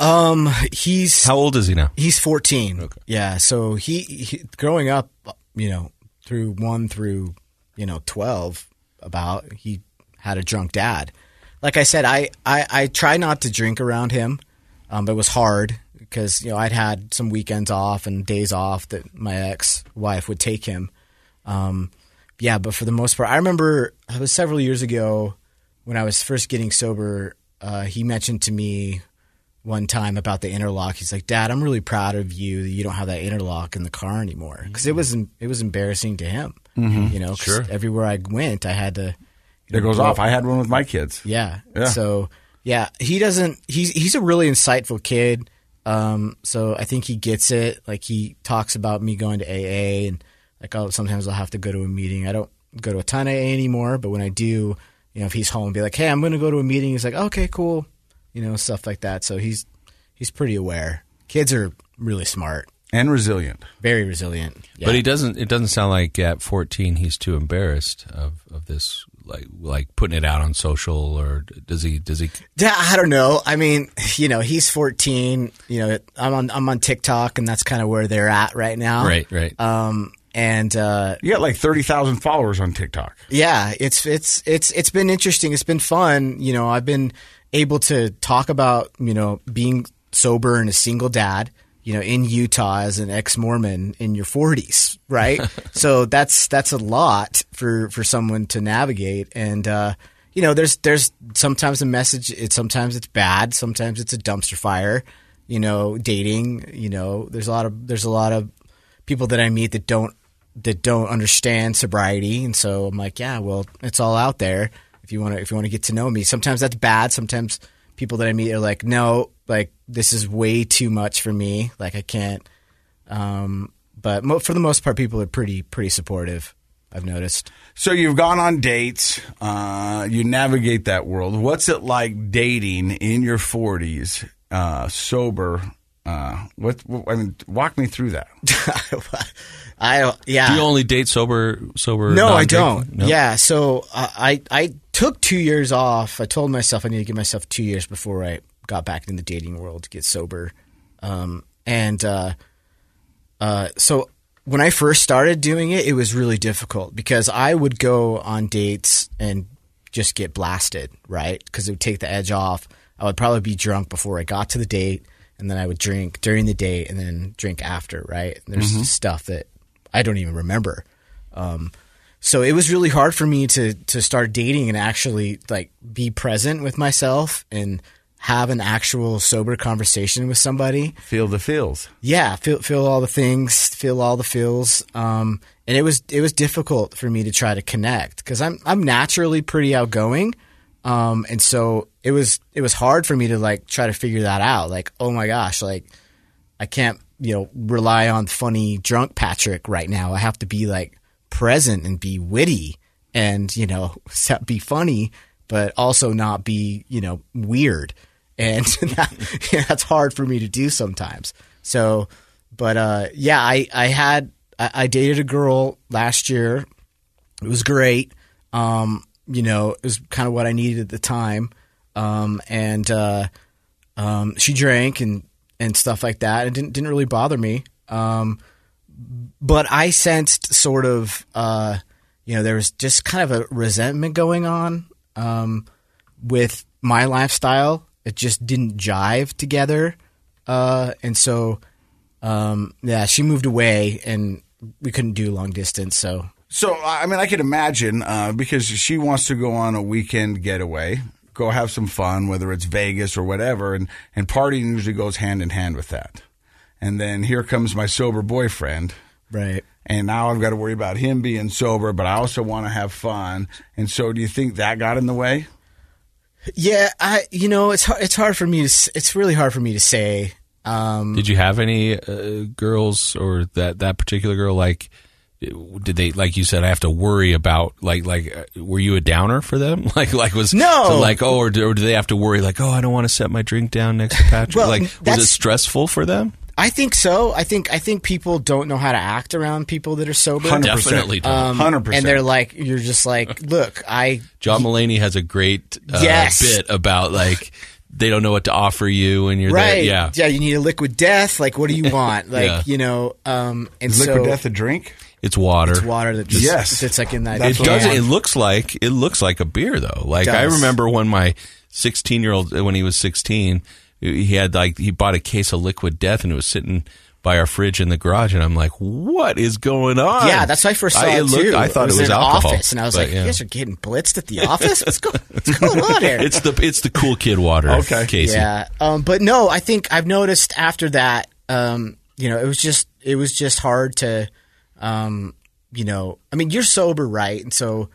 Um, he's How old is he now? He's 14. Yeah. So he, he, growing up, you know, through one through, you know, 12, about, he had a drunk dad. Like I said, I, I, I try not to drink around him. Um, but it was hard because, you know, I'd had some weekends off and days off that my ex wife would take him. Um, yeah, but for the most part, I remember it was several years ago when I was first getting sober. Uh, he mentioned to me one time about the interlock. He's like, "Dad, I'm really proud of you that you don't have that interlock in the car anymore." Because it was it was embarrassing to him. You know, Sure. Everywhere I went, I had to. It goes off. I had one with my kids. Yeah. Yeah. So yeah, he doesn't. He's he's a really insightful kid. Um, so I think he gets it. Like he talks about me going to AA and like oh sometimes I'll have to go to a meeting. I don't go to a ton of AA anymore, but when I do, you know, if he's home, be like, hey, I'm going to go to a meeting. He's like, okay, cool, you know, stuff like that. So he's he's pretty aware. Kids are really smart, And resilient. very resilient. Yeah. But he doesn't. It doesn't sound like at 14 he's too embarrassed of, of this, like like putting it out on social, or does he? Does he? Yeah, I don't know. I mean, you know, he's 14. You know, I'm on I'm on TikTok, and that's kind of where they're at right now. Right, right. Um, and uh, You got like 30,000 followers on TikTok. yeah, it's it's it's it's been interesting. It's been fun. You know, I've been able to talk about you know being sober and a single dad. You know, in Utah as an ex-Mormon in your 40s, right? so that's that's a lot for for someone to navigate. And uh, you know, there's there's sometimes a message. It sometimes it's bad. Sometimes it's a dumpster fire. You know, dating. You know, there's a lot of there's a lot of people that I meet that don't that don't understand sobriety, and so I'm like, yeah, well, it's all out there. If you want to, if you want to get to know me, sometimes that's bad. Sometimes people that I meet are like, no, like this is way too much for me. Like I can't. Um, but mo- for the most part, people are pretty pretty supportive. I've noticed. So you've gone on dates. Uh, you navigate that world. What's it like dating in your 40s, uh, sober? Uh, what, what? I mean, walk me through that. I yeah. Do you only date sober? Sober? No, I non-drinking? don't. No? Yeah, so uh, I I took two years off. I told myself I need to give myself two years before I got back in the dating world to get sober. Um, and uh, uh, so when I first started doing it, it was really difficult because I would go on dates and just get blasted, right? Because it would take the edge off. I would probably be drunk before I got to the date, and then I would drink during the date and then drink after, right? And there's just stuff that I don't even remember. Um, so it was really hard for me to to start dating and actually like be present with myself and have an actual sober conversation with somebody. Feel the feels. Yeah, feel feel all the things, feel all the feels. Um, and it was it was difficult for me to try to connect because I'm I'm naturally pretty outgoing. Um, and so it was it was hard for me to like try to figure that out. Like, oh my gosh, like I can't, you know, rely on funny drunk Patrick right now. I have to be like present and be witty and, you know, be funny, but also not be, you know, weird. And that, yeah, that's hard for me to do sometimes. So, but, uh, yeah, I, I had, I, I dated a girl last year. It was great. Um, you know, it was kind of what I needed at the time. Um, and, uh, um, she drank and, and stuff like that. It didn't, didn't really bother me. Um, but I sensed sort of, uh, you know, there was just kind of a resentment going on, um, with my lifestyle. It just didn't jive together. Uh, and so, um, yeah, she moved away and we couldn't do long distance. So So, I mean, I can imagine uh, because she wants to go on a weekend getaway, go have some fun, whether it's Vegas or whatever, and, and partying usually goes hand in hand with that. And then here comes my sober boyfriend, Right. and now I've got to worry about him being sober, but I also want to have fun. And so, do you think that got in the way? Yeah, I you know it's hard, it's hard for me to it's really hard for me to say. Um, Did you have any uh, girls or that that particular girl like? Did they like you said? I have to worry about like like uh, were you a downer for them? Like like was No. so like oh or do, or do they have to worry like oh I don't want to set my drink down next to Patrick? Well, like was it stressful for them? I think so. I think I think people don't know how to act around people that are sober. 100%. Definitely don't. Um, 100%. And they're like, you're just like, look, I John Mulaney has a great uh, Yes. bit about like they don't know what to offer you, and you're there. right, Yeah, yeah. You need a liquid death. Like, what do you want? Like, Yeah. you know, um, and Is liquid so death a drink? It's water. it's water that just Yes. that's like in that. It what does. It looks like it looks like a beer though. Like I remember when my 16 year old when he was 16, he had like he bought a case of Liquid Death and it was sitting by our fridge in the garage, and I'm like, what is going on? Yeah, that's why I first saw it, looked- too. I thought it was, in an alcohol, office, and I was but, like, yeah. "You guys are getting blitzed at the office. What's, go- what's going on here?" It's the it's the cool kid water. Okay. Casey. Yeah, um, but no, I think I've noticed after that, um, you know, it was just it was just hard to, um, you know, I mean, you're sober, right? And so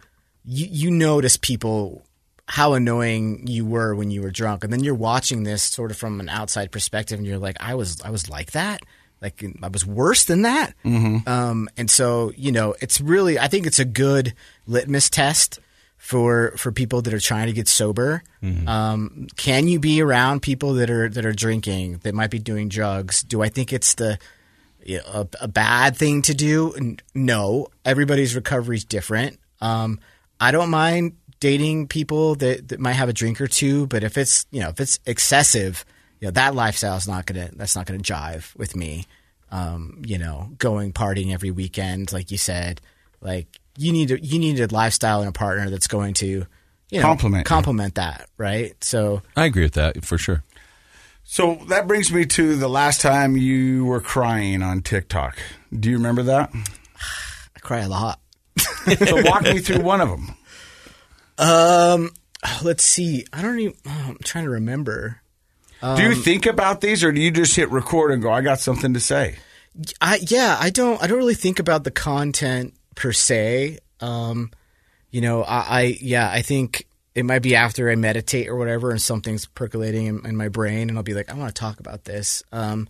you you notice people how annoying you were when you were drunk, and then you're watching this sort of from an outside perspective, and you're like, I was I was like that. Like I was worse than that, mm-hmm. um, and so you know it's really I think it's a good litmus test for for people that are trying to get sober. Um, can you be around people that are that are drinking that might be doing drugs? Do I think it's the you know, a, a bad thing to do? No, everybody's recovery is different. Um, I don't mind dating people that, that might have a drink or two, but if it's you know if it's excessive, you know that lifestyle is not gonna that's not gonna jive with me. Um, you know, going partying every weekend, like you said, like you need a, you need a lifestyle and a partner that's going to you know, Complement you. complement that, right? So I agree with that for sure. So that brings me to the last time you were crying on TikTok. Do you remember that? I cry a lot. So walk me through one of them. Um, let's see. I don't even. oh, I'm trying to remember. do Um, you think about these, or do you just hit record and go, "I got something to say"? I yeah, I don't I don't really think about the content per se. Um, you know, I, I yeah, I think it might be after I meditate or whatever, and something's percolating in, in my brain, and I'll be like, I want to talk about this. Um,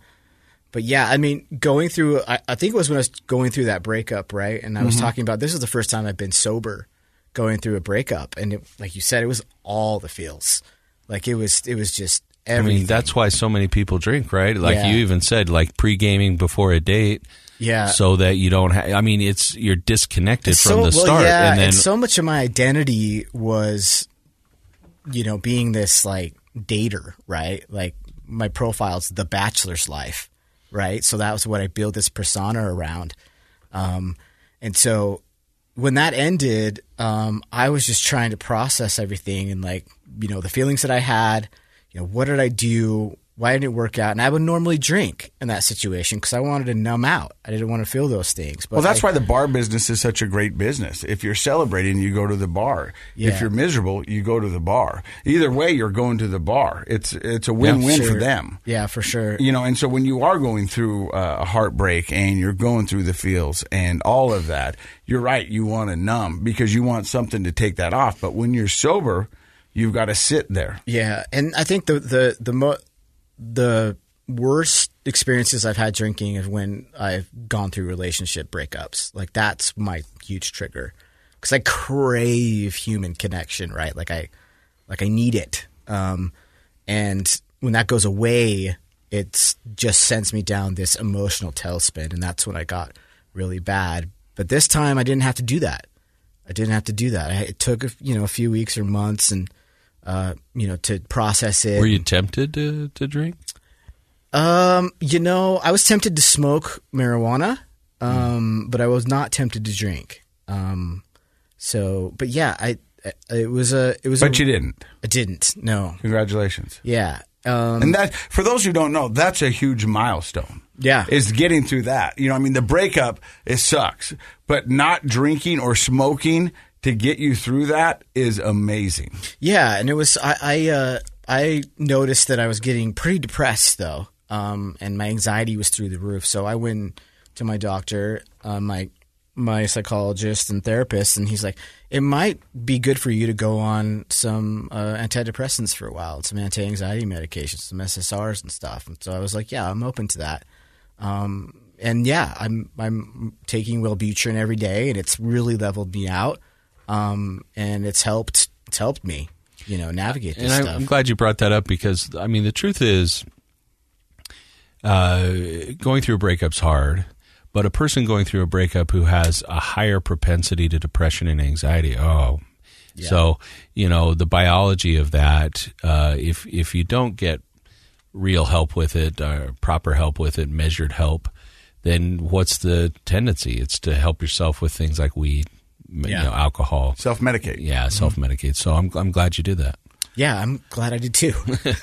but yeah, I mean, going through, I, I think it was when I was going through that breakup, right? And I was talking about this is the first time I've been sober, going through a breakup, and it, like you said, it was all the feels. Like it was, it was just I mean, that's why so many people drink, right? Like Yeah. you even said, like pre gaming before a date. Yeah. So that you don't have. I mean, it's you're disconnected from so, the well, start, yeah, and then so much of my identity was, you know, being this like dater, right? Like my profile's the bachelor's life, right? So that was what I built this persona around. Um, and so when that ended, um, I was just trying to process everything and like, you know, the feelings that I had, you know, what did I do? Why didn't it work out? And I would normally drink in that situation because I wanted to numb out. I didn't want to feel those things. But Well, that's I- why the bar business is such a great business. If you're celebrating, you go to the bar. Yeah. If you're miserable, you go to the bar. Either way, you're going to the bar. It's it's a win-win for Sure. them. Yeah, for sure. You know, and so when you are going through uh, a heartbreak and you're going through the feels and all of that, you're right. You want to numb because you want something to take that off. But when you're sober, you've got to sit there. Yeah, and I think the the the mo- the worst experiences I've had drinking is when I've gone through relationship breakups. Like that's my huge trigger because I crave human connection, right? Like I like I need it, um, and when that goes away, it just sends me down this emotional tailspin, and that's when I got really bad. But this time, I didn't have to do that. I didn't have to do that. I, it took you know a few weeks or months, and uh, you know to process it. were you tempted to to drink? Um, you know, I was tempted to smoke marijuana, um, but I was not tempted to drink. Um, so, but yeah, I it was a it was. But a, you didn't. I didn't. No. Congratulations. Yeah. Um, And that, for those who don't know, that's a huge milestone. Yeah. Is getting through that. You know, I mean, the breakup, it sucks. But not drinking or smoking to get you through that is amazing. Yeah, and it was I I, uh, I noticed that I was getting pretty depressed though, um, and my anxiety was through the roof. So I went to my doctor, uh, my my psychologist and therapist, and he's like, "It might be good for you to go on some uh, antidepressants for a while, some anti-anxiety medications, some SSRIs and stuff." And so I was like, "Yeah, I'm open to that." Um, and yeah, I'm I'm taking Wellbutrin every day, and it's really leveled me out, um, and it's helped it's helped me, you know, navigate this And stuff. I'm glad you brought that up because I mean the truth is, uh, going through a breakup's hard, but a person going through a breakup who has a higher propensity to depression and anxiety, oh, so you know the biology of that. Uh, if if you don't get real help with it, uh, proper help with it, measured help, then what's the tendency? It's to help yourself with things like weed, Yeah. you know, alcohol. Self medicate. Yeah, self medicate. So I'm I'm glad you did that. Yeah, I'm glad I did too.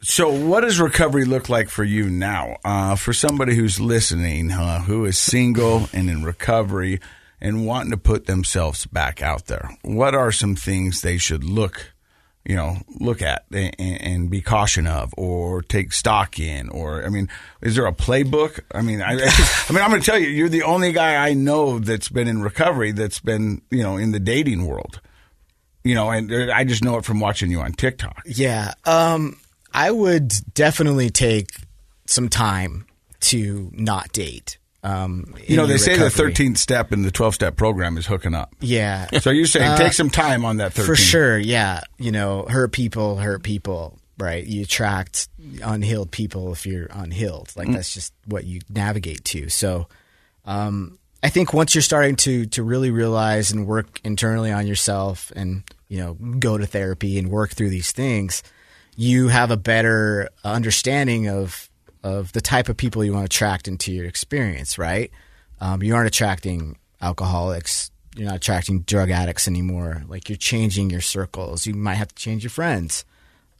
So, what does recovery look like for you now? Uh, for somebody who's listening, uh, who is single and in recovery and wanting to put themselves back out there, what are some things they should look, you know, look at and, and be caution of, or take stock in, or I mean, is there a playbook? I mean, I, I mean, I'm going to tell you, you're the only guy I know that's been in recovery that's been, you know, in the dating world. You know, and I just know it from watching you on TikTok. Yeah. Um, I would definitely take some time to not date. Um, You know, they say recovery. the 13th step in the 12 step program is hooking up. Yeah. So you're saying Uh, take some time on that 13th. For sure, yeah. You know, hurt people hurt people, right? You attract unhealed people if you're unhealed. Like that's just what you navigate to. So, um, I think once you're starting to to really realize and work internally on yourself, and you know, go to therapy and work through these things, you have a better understanding of of the type of people you want to attract into your experience, right? Um, you aren't attracting alcoholics. You're not attracting drug addicts anymore. Like you're changing your circles. You might have to change your friends.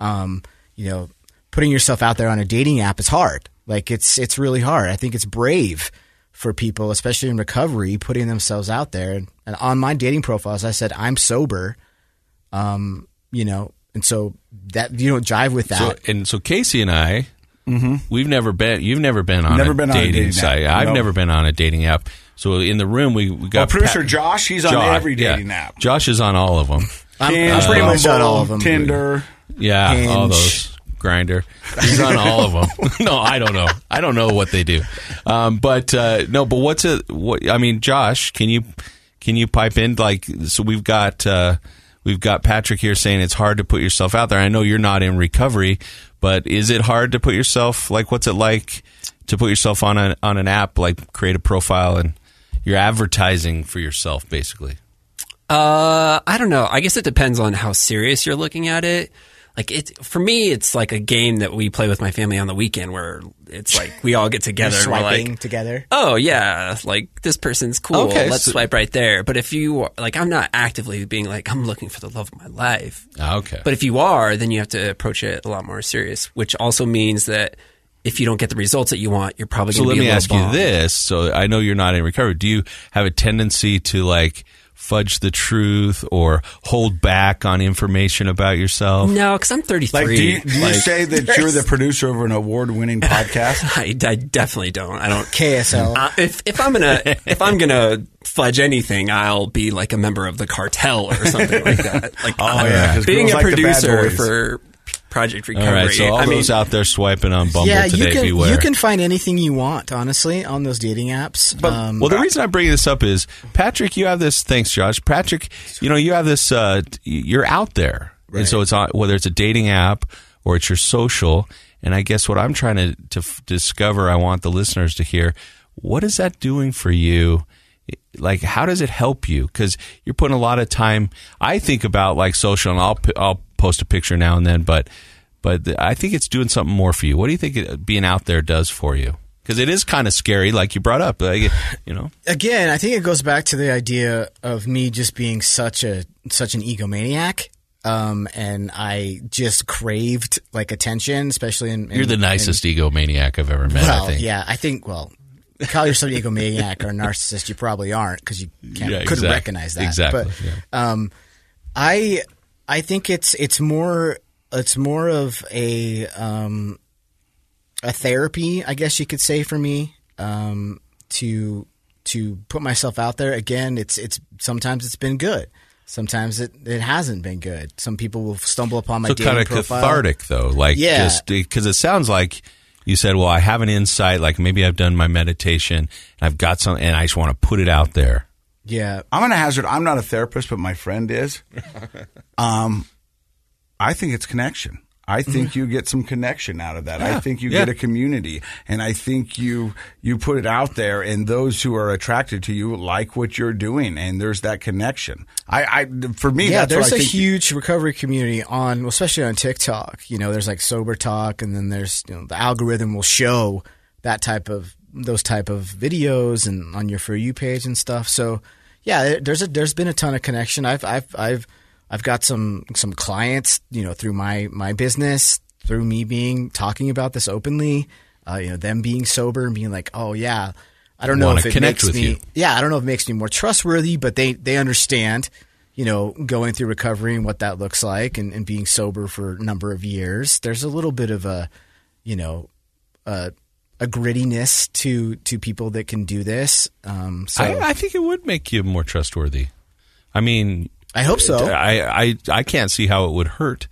Um, you know, putting yourself out there on a dating app is hard. Like it's it's really hard. I think it's brave for people, especially in recovery, putting themselves out there. And, and on my dating profiles, I said I'm sober. Um, you know, and so that you don't jive with that. So and so Casey and I, we've never been. You've never been on Mm-hmm. Never a been on a dating, dating site. app. I've No. never been on a dating app. So in the room we, we Well, got producer Pat- Josh, he's on Josh, every yeah. dating app. Josh is on all of them. I'm, Hinge, I'm pretty much on all of them. Tinder. Yeah, all those Grindr. He's on all of them. no, I don't know. I don't know what they do. Um, but uh, no, but what's a what? I mean, Josh, can you can you pipe in like so? We've got uh, we've got Patrick here saying it's hard to put yourself out there. I know you're not in recovery, but is it hard to put yourself like what's it like to put yourself on a on an app like create a profile and you're advertising for yourself basically. Uh, I don't know. I guess it depends on how serious you're looking at it. Like it for me, it's like a game that we play with my family on the weekend, where it's like we all get together and swiping like, together. "Oh yeah, like this person's cool. Okay, Let's so- swipe right there." But if you like, I'm not actively being like, "I'm looking for the love of my life." Ah, Okay, But if you are, then you have to approach it a lot more serious, which also means that if you don't get the results that you want, you're probably So going to let be me ask you this. So I know you're not in recovery. Do you have a tendency to like fudge the truth or hold back on information about yourself? No, because I'm 33. Like, do you, do you Like, say that you're the producer of an award-winning podcast? I, I definitely don't. I don't KSL. Uh, if if I'm gonna if I'm gonna fudge anything, I'll be like a member of the cartel or something like that. Like Oh, yeah, 'cause being a like producer boys. for Project Recovery. right. So all I mean, those out there swiping on Bumble yeah, today, you can beware. you can find anything you want, honestly, on those dating apps. um, well, the reason I bring this up is Patrick. You have this. Thanks, Josh. Patrick, you know you have this. Uh, you're out there, and so it's on whether it's a dating app or it's your social. And I guess what I'm trying to to f- discover, I want the listeners to hear. What is that doing for you? Like, how does it help you? Because you're putting a lot of time. I think about like social, and I'll p- I'll post a picture now and then, but but I think it's doing something more for you. What do you think it, being out there does for you? Because it is kind of scary, like you brought up. Like, you know, again, I think it goes back to the idea of me just being such a such an egomaniac. Um, and I just craved like attention, especially in. in you're the in- nicest egomaniac I've ever met. well, I think. yeah, I think. Well, call yourself an egomaniac or a narcissist, you probably aren't because you can't, Yeah, couldn't exact- recognize that. exactly, But yeah. um, I I think it's it's more it's more of a um, a therapy, I guess you could say for me um, to to put myself out there. Again, it's it's sometimes it's been good. Sometimes it, it hasn't been good. Some people will stumble upon my so dating kind of profile. cathartic though, like Yeah. just because it sounds like you said, well, I have an insight, like maybe I've done my meditation and I've got some, and I just want to put it out there. Yeah, I'm going to hazard. I'm not a therapist, but my friend is. Um, I think it's connection. I think you get some connection out of that. I think you Yeah. get a community, and I think you you put it out there, and those who are attracted to you like what you're doing, and there's that connection. I, I for me, yeah, that's there's a huge recovery community on, especially on TikTok. You know, there's like sober talk, and then there's you know the algorithm will show that type of those type of videos and on your for you page and stuff. So yeah, there's a there's been a ton of connection. I've I've I've I've got some some clients, you know, through my my business, through me being talking about this openly. Uh, you know, them being sober and being like, oh yeah, I don't know if it makes with me you. yeah, I don't know if it makes me more trustworthy, but they they understand, you know, going through recovery and what that looks like, and, and being sober for a number of years. There's a little bit of a, you know, a, a grittiness to to people that can do this. Um, so I, I, I think it would make you more trustworthy. I mean, I hope so. I, I I can't see how it would hurt.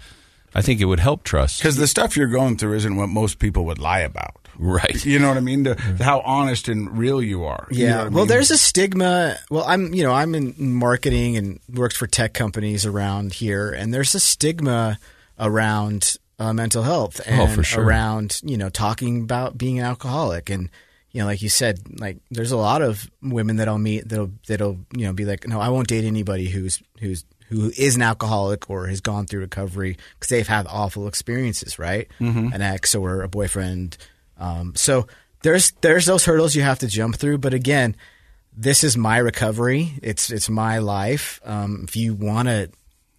I think it would help trust. because the stuff you're going through isn't what most people would lie about. Right. You know what I mean? The, how honest and real you are. You know Yeah. I well, mean? there's a stigma. Well, I'm, you know, I'm in marketing and worked for tech companies around here, and there's a stigma around uh, mental health and Oh, sure. around, you know, talking about being an alcoholic and. You know, like you said, like there's a lot of women that I'll meet that'll that'll you know be like, no, I won't date anybody who's who's who is an alcoholic or has gone through recovery because they've had awful experiences, right? Mm-hmm. An ex or a boyfriend. Um, so there's there's those hurdles you have to jump through. But again, this is my recovery. It's it's my life. Um, if you want to,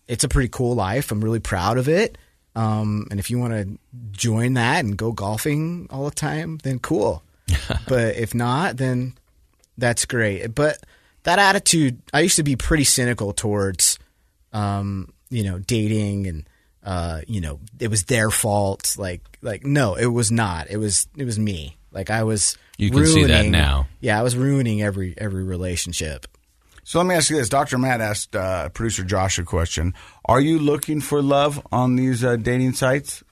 it's a pretty cool life. I'm really proud of it. Um, and if you want to join that and go golfing all the time, then cool. but if not, then that's great. But that attitude, I used to be pretty cynical towards, um, you know, dating and, uh, you know, it was their fault. Like, like no, it was not. It was, it was me. Like I was. You can see that now. Yeah, I was ruining every every relationship. So let me ask you this: Dr. Matt asked uh, producer Josh a question. Are you looking for love on these uh, dating sites?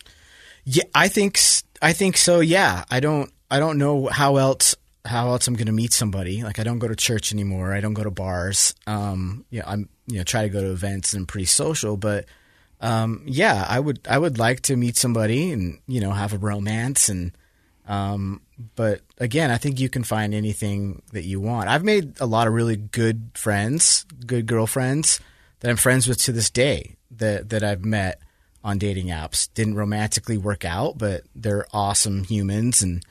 Yeah, I think I think so. Yeah, I don't I don't know how else how else I'm going to meet somebody. Like I don't go to church anymore. I don't go to bars. Um, yeah, I'm you know try to go to events and pretty social, but um, yeah, I would I would like to meet somebody and you know have a romance and um, but again, I think you can find anything that you want. I've made a lot of really good friends, good girlfriends that I'm friends with to this day that that I've met on dating apps. Didn't romantically work out, but they're awesome humans, and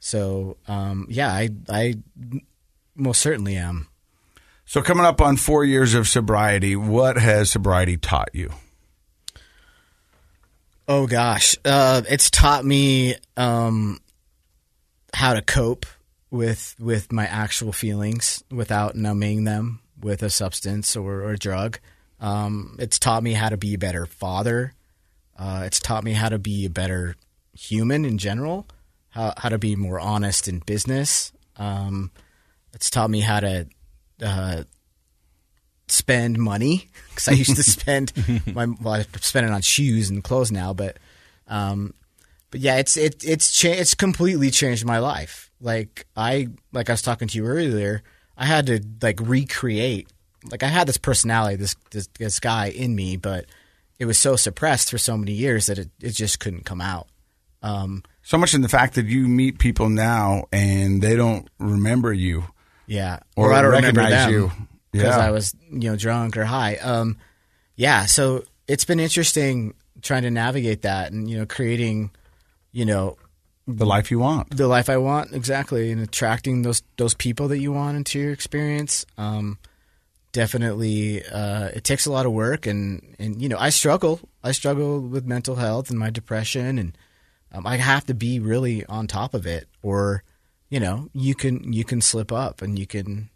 so um, yeah, I I most certainly am. So coming up on four years of sobriety, what has sobriety taught you? Oh gosh, uh, it's taught me um, how to cope with with my actual feelings without numbing them with a substance or, or a drug. Um, it's taught me how to be a better father. Uh, it's taught me how to be a better human in general. How how to be more honest in business. Um, it's taught me how to uh, spend money because I used to spend my well, I spend it on shoes and clothes now, but um, but yeah, it's it it's cha- it's completely changed my life. Like I like I was talking to you earlier, I had to like recreate. Like I had this personality, this this, this guy in me, but it was so suppressed for so many years that it, it just couldn't come out. Um, So much in the fact that you meet people now and they don't remember you. Yeah, Or I don't recognize you. because Yeah. I was you know drunk or high. Um, yeah, so it's been interesting trying to navigate that and you know creating, you know, The life you want. the life I want exactly and attracting those those people that you want into your experience. Um, definitely, uh, it takes a lot of work and and you know I struggle. I struggle with mental health and my depression and um, I have to be really on top of it or you know you can you can slip up and you can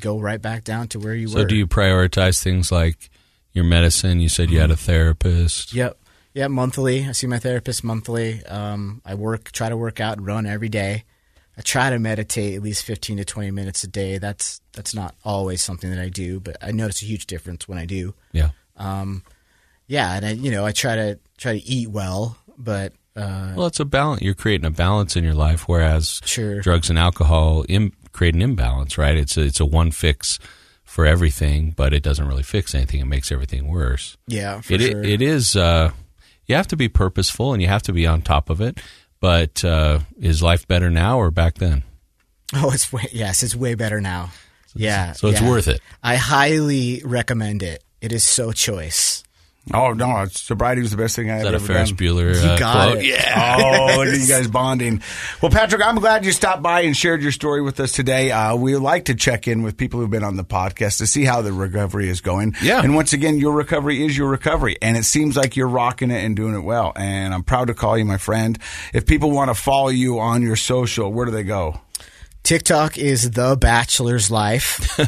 go right back down to where you were So do you prioritize things like your medicine? You said you had a therapist. Yep. Yeah, monthly. I see my therapist monthly. Um, I work, try to work out and run every day. I try to meditate at least fifteen to twenty minutes a day. That's that's not always something that I do, but I notice a huge difference when I do. Yeah. Um, yeah, and I, you know, I try to try to eat well, but uh, Well, it's a balance. You're creating a balance in your life, whereas Sure. drugs and alcohol Im- create an imbalance, right? It's a, it's a one fix for everything, but it doesn't really fix anything. It makes everything worse. yeah, for It, sure. it is. Uh, you have to be purposeful and you have to be on top of it. But uh, is life better now or back then? Oh, it's way, yes, it's way better now. Yeah. So it's yeah. worth it. I highly recommend it. It is so choice. Oh no, sobriety was the best thing I Is have that a ever Ferris done. Bueller You uh, got quote? it. Yeah. Oh, look at you guys bonding. Well, Patrick, I'm glad you stopped by and shared your story with us today. Uh, we like to check in with people who've been on the podcast to see how the recovery is going. Yeah. And once again, your recovery is your recovery, and it seems like you're rocking it and doing it well. And I'm proud to call you my friend. If people want to follow you on your social, where do they go? TikTok is the bachelor's life,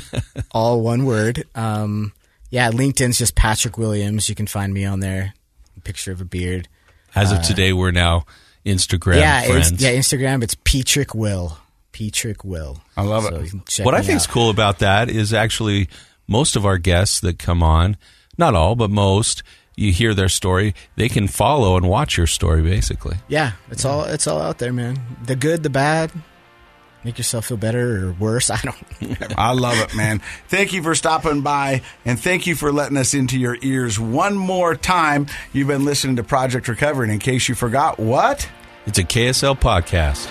all one word. Um, yeah, LinkedIn's just Patrick Williams. You can find me on there. Picture of a beard. As of today, we're now Instagram Uh, yeah, friends. yeah, Instagram. It's Petrick Will. Petrick Will. I love So it. you can check what I think is cool about that is actually most of our guests that come on, not all, but most, you hear their story, they can follow and watch your story basically. Yeah, it's all it's all out there, man. The good, the bad. Make yourself feel better or worse. I don't. I love it, man. Thank you for stopping by and thank you for letting us into your ears one more time. You've been listening to Project Recovery. And in case you forgot, what? It's a KSL podcast.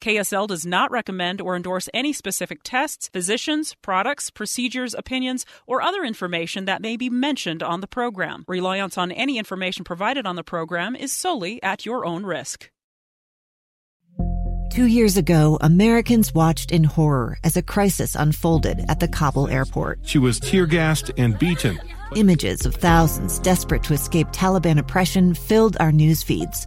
KSL does not recommend or endorse any specific tests, physicians, products, procedures, opinions, or other information that may be mentioned on the program. Reliance on any information provided on the program is solely at your own risk. Two years ago, Americans watched in horror as a crisis unfolded at the Kabul airport. She was tear gassed and beaten. Images of thousands desperate to escape Taliban oppression filled our news feeds.